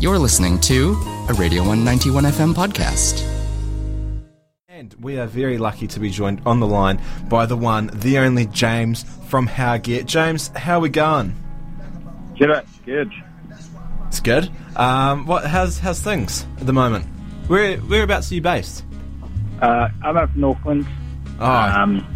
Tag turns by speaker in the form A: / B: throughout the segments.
A: You're listening to a Radio 191 FM podcast.
B: And we are very lucky to be joined on the line by the one, the only James from How Get. James, how are we going?
C: G'day. Good.
B: It's good. Um, what? How's how's things at the moment? Where whereabouts are you based?
C: Uh, I'm up in Auckland.
B: Oh,
C: Um,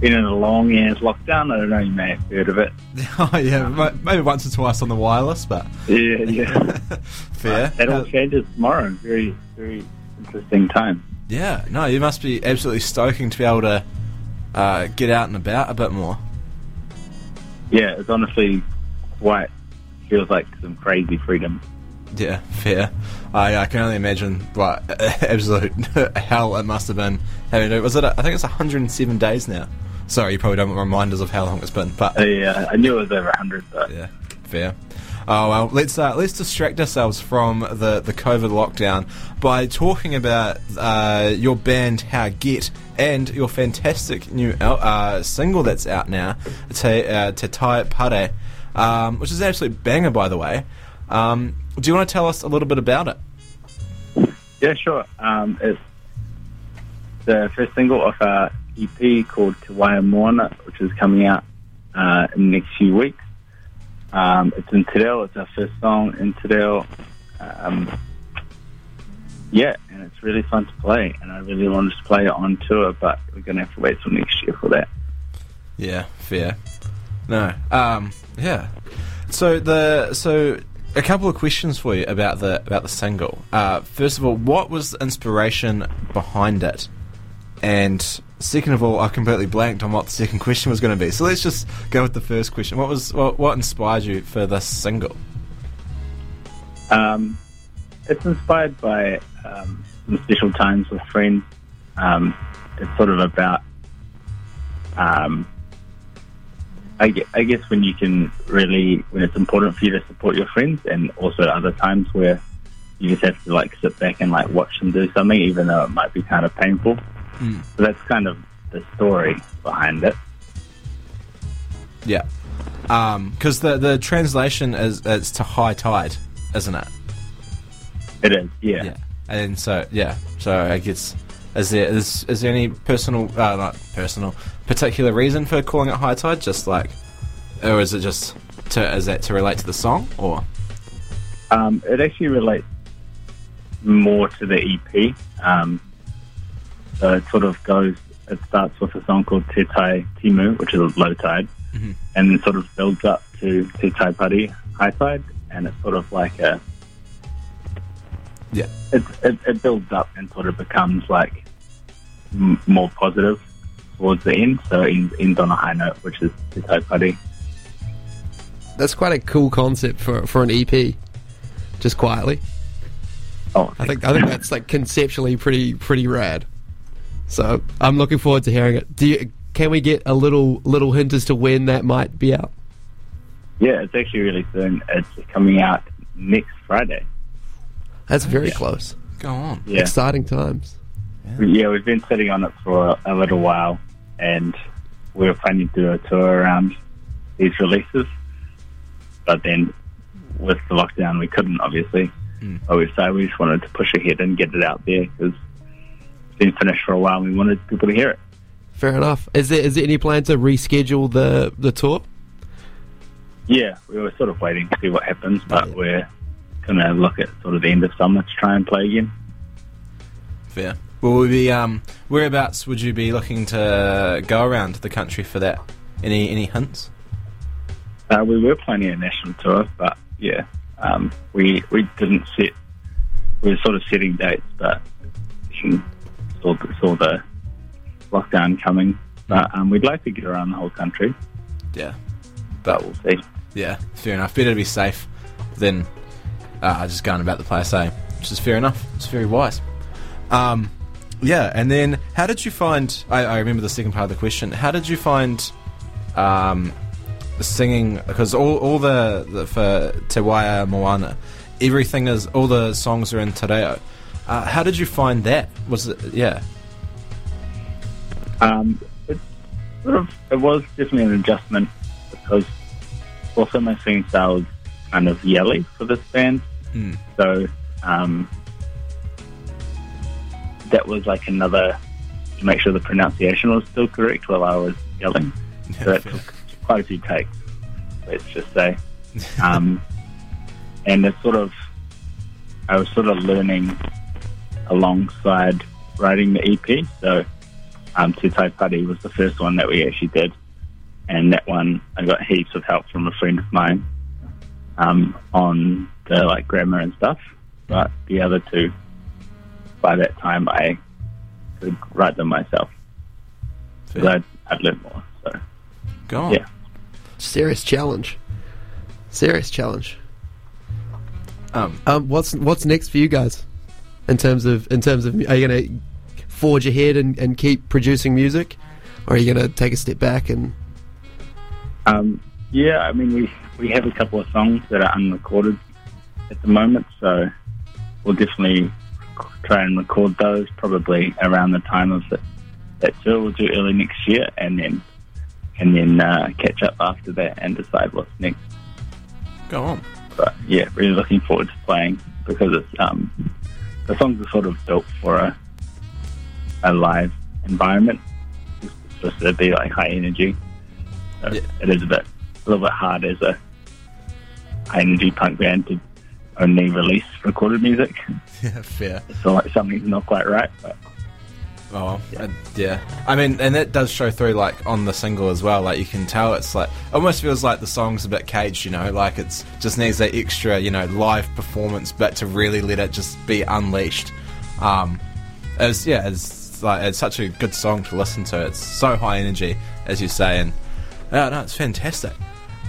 C: been in a long ass lockdown. I don't know, you may have heard of it.
B: oh yeah, maybe once or twice on the wireless, but
C: Yeah, yeah.
B: fair.
C: it all
B: Uh,
C: changes tomorrow. Very, very interesting time.
B: yeah, no, you must be absolutely stoking to be able to uh, get out and about a bit more.
C: Yeah, it's honestly quite feels like some crazy freedom.
B: Yeah, fair. I, I can only imagine what absolute hell it must have been having to. Was it? I think it's 107 days now. Sorry, you probably don't want reminders of how long it's been, but
C: Uh, yeah, I knew it was over hundred, but
B: yeah, fair. Oh well, let's uh, let's distract ourselves from the, the COVID lockdown by talking about uh, your band How Get and your fantastic new uh, single that's out now, Te, uh, Te Tai Pari, um, which is an absolute banger, by the way. Um, do you want to tell us a little bit about it?
C: yeah, sure. Um, it's the first single of our EP called Te Moana, which is coming out uh, in the next few weeks. Um, it's in Te. It's our first song in Te. Um, yeah, and it's really fun to play, and I really wanted to play it on tour, but we're going to have to wait till next year for that.
B: Yeah, fair. No. Um, yeah. So the so a couple of questions for you about the about the single. Uh, first of all, what was the inspiration behind it? And second of all, I completely blanked on what the second question was going to be. So let's just go with the first question. What was what, what inspired you for this single?
C: Um, it's inspired by um, some special times with friends. Um, it's sort of about, um, I, gue- I guess, when you can really, when it's important for you to support your friends, and also other times where you just have to like sit back and like watch them do something, even though it might be kind of painful.
B: Mm.
C: So that's kind of the story behind it.
B: Yeah. Because the the translation is it's to high tide, isn't it?
C: It is, yeah.
B: Yeah. And so yeah, so I guess is there is is there any personal uh, not personal particular reason for calling it high tide? Just like, or is it just to is that to relate to the song or?
C: Um, it actually relates more to the EP. Um, so it sort of goes, it starts with a song called Te Tai Timu, which is low tide,
B: Mhm.
C: and then sort of builds up to Te Tai Pari, high tide, and it's sort of like a,
B: Yeah.
C: it, it, it builds up and sort of becomes like m- more positive towards the end. So it ends, ends on a high note, which is Te Tai Pari.
D: That's quite a cool concept for for an EP. Just quietly,
C: Oh,
D: I think I think that's like conceptually pretty pretty rad. So I'm looking forward to hearing it. Do you, can we get a little little hint as to when that might be out?
C: yeah, it's actually really soon. It's coming out next Friday.
D: That's very close.
B: Go on.
C: Yeah.
D: Exciting times.
C: Yeah, we've been sitting on it for a little while, and we were planning to do a tour around these releases. But then, with the lockdown, we couldn't, obviously.
B: Mm.
C: But we decided we just wanted to push ahead and get it out there because it's been finished for a while. and We wanted people to hear it.
D: Fair enough. Is there is there any plan to reschedule the the tour?
C: Yeah, we were sort of waiting to see what happens, but
D: Yeah.
C: we're going to look at sort of the end of summer to try and play again.
B: Fair. Will we be um whereabouts would you be looking to go around the country for that? Any any hints?
C: Uh, we were planning a national tour, but yeah, um, we we didn't set. We were sort of setting dates, but we saw the, saw the lockdown coming. But um, we'd like to get around the whole country,
B: Yeah.
C: but we'll see.
B: Yeah, fair enough. Better to be safe than uh, just going about the place, eh? Which is fair enough. It's very wise. Um, yeah, and then how did you find? I, I remember the second part of the question. How did you find um, singing? Because all, all the, the for Te Waia Moana, everything is all the songs are in Te Reo. Uh, how did you find that? Was it yeah?
C: Um, it sort of it was definitely an adjustment because also my singing style is kind of yelly for this band. So um, that was like another to make sure the pronunciation was still correct while I was yelling. So
B: it
C: took quite a few takes. Let's just say, um, and it's sort of I was sort of learning alongside writing the EP. So um, Te Tai Pari was the first one that we actually did, and that one I got heaps of help from a friend of mine um, on the like grammar and stuff. But the other two, by that time, I could write them myself because I'd, I'd learned more. So
B: Go on.
C: yeah.
D: Serious challenge. Serious challenge.
B: Um,
D: Um, what's what's next for you guys? In terms of in terms of are you gonna forge ahead and, and keep producing music, or are you gonna take a step back and
C: Um, yeah, I mean, we, we have a couple of songs that are unrecorded at the moment, so we'll definitely try and record those probably around the time of the, that tour. We'll do early next year, and then and then uh, catch up after that and decide what's next.
B: go on.
C: But yeah, really looking forward to playing because it's um, the songs are sort of built for a a live environment. It's supposed to be like high energy. So
B: Yeah.
C: It is a bit a little bit hard as a high energy punk band to only release recorded music.
B: Yeah, fair.
C: So like something's not quite right, but
B: Oh, yeah. yeah. I mean, and that does show through, like, on the single as well. Like, you can tell it's like, almost feels like the song's a bit caged, you know? Like, it's just needs that extra, you know, live performance, but to really let it just be unleashed. Um, it's, yeah, it's like, it's such a good song to listen to. It's so high energy, as you say, and, yeah, no, it's fantastic.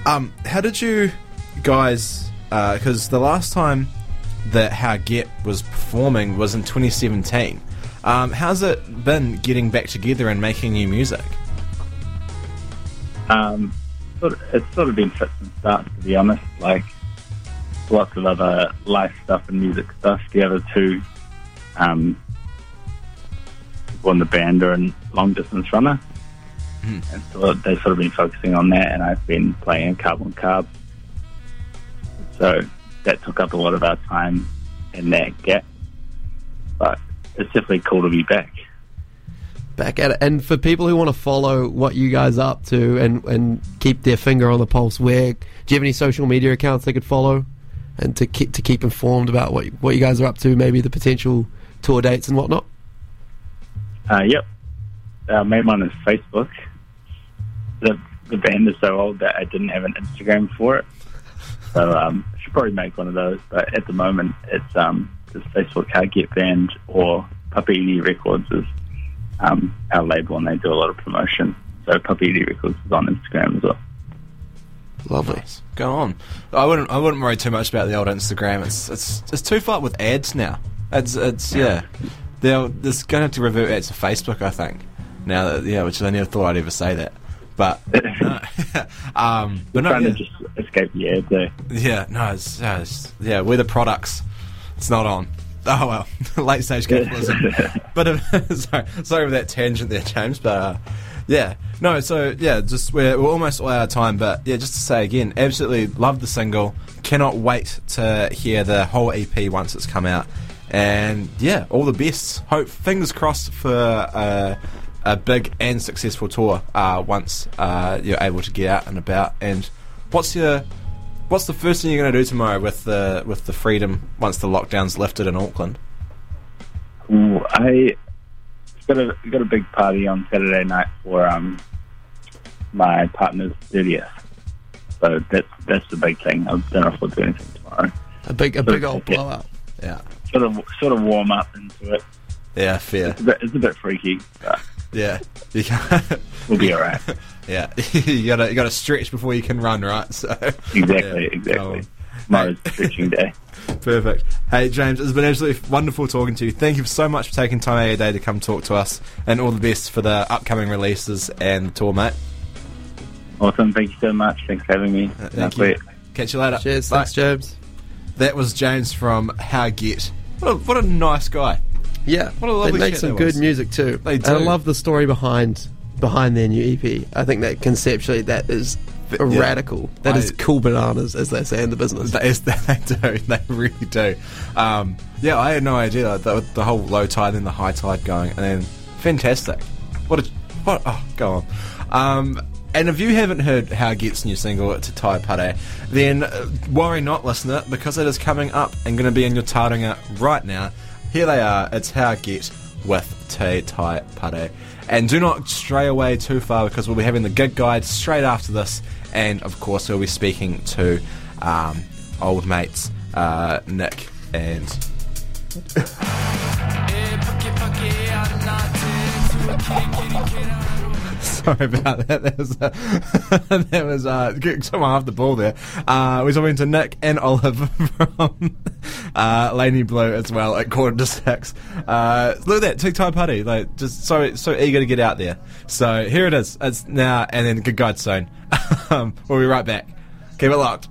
B: Um, how did you guys, because the last time that How Get was performing was in 2017. Um, how's it been getting back together and making new music?
C: um, it's sort of been fits and starts to be honest. Like lots of other life stuff and music stuff. The other two, um, people in the band are in long distance runner, and so they've sort of been focusing on that. And I've been playing Carb on Carb, so that took up a lot of our time in that gap. But it's definitely cool to be back.
D: back at it? And for people who want to follow what you guys are up to and and keep their finger on the pulse, where do you have any social media accounts they could follow and to keep to keep informed about what what you guys are up to, maybe the potential tour dates and whatnot?
C: Uh, yep. Uh, main one is Facebook. The the band is so old that I didn't have an Instagram for it. So um, I should probably make one of those. But at the moment, it's um, just Facebook How Get Band or Puppy ED Records is um, our label, and they do a lot of promotion. So Puppy ED Records is on Instagram as well.
D: Lovely.
B: Go on. I wouldn't. I wouldn't worry too much about the old Instagram. It's it's it's too far with ads now. It's it's yeah. They'll there's going to have to revert back to Facebook. I think now that yeah, which I never thought I'd ever say that. But no. um, but no,
C: Trying
B: yeah.
C: to just escape the ads. Eh?
B: Yeah, no, it's, uh, it's yeah, we're the products. It's not on. Oh well, late stage capitalism. but uh, sorry, sorry for that tangent there, James. But uh, yeah, no. So yeah, just we're, we're almost all out of time. But yeah, just to say again, absolutely love the single. Cannot wait to hear the whole EP once it's come out. And yeah, all the best. Hope fingers crossed for uh, a big and successful tour uh, once uh, you're able to get out and about. And what's your What's the first thing you're going to do tomorrow with the with the freedom once the lockdown's lifted in Auckland?
C: Ooh, I got a got a big party on Saturday night for um my partner's thirtieth. So that's that's the big thing. I don't know if we'll do anything tomorrow.
D: A big a big old
C: Yeah.
D: blowout.
B: Yeah,
C: Sort of sort of warm up into it.
B: yeah, fair.
C: It's a bit it's a bit freaky, but
B: Yeah,
C: we'll be all right.
B: yeah. you gotta you gotta stretch before you can run, right? So
C: Exactly,
B: Yeah.
C: exactly. Tomorrow's stretching day.
B: Perfect. Hey, James, it's been absolutely wonderful talking to you. Thank you so much for taking time out of your day to come talk to us, and all the best for the upcoming releases and the tour, mate.
C: Awesome. Thank you so much. Thanks for having me.
B: Uh, Thank
C: Nice
B: you.
C: week.
B: Catch you later.
D: Cheers,
B: Bye.
D: thanks, James.
B: That was James from How Get. What a, what a nice guy.
D: Yeah,
B: What a lovely
D: they make some good music too.
B: They do.
D: And I love the story behind behind their new EP. I think that conceptually that is
B: yeah.
D: radical. That is
B: I-
D: cool bananas, as they say in the business.
B: That is, they do. They really do. Um, yeah, I had no idea the, the whole low tide and the high tide going, and then fantastic. What a what? Oh, go on. Um, and if you haven't heard How Get's new single "Te Tai Pari," then uh, worry not, listener, because it is coming up and going to be in your taringa right now. Here they are. It's How Get with Te Tai Pari. And do not stray away too far because we'll be having the gig guide straight after this, and of course we'll be speaking to um, old mates uh, Nick and Sorry about that. That was uh, was uh, someone off the ball there. Uh, we're talking to Nick and Olive from uh, Laney Blue as well at quarter to six. Uh, look at that TikTok party, like just so so eager to get out there. So here it is. It's now and then good guide soon. um, we'll be right back. Keep it locked.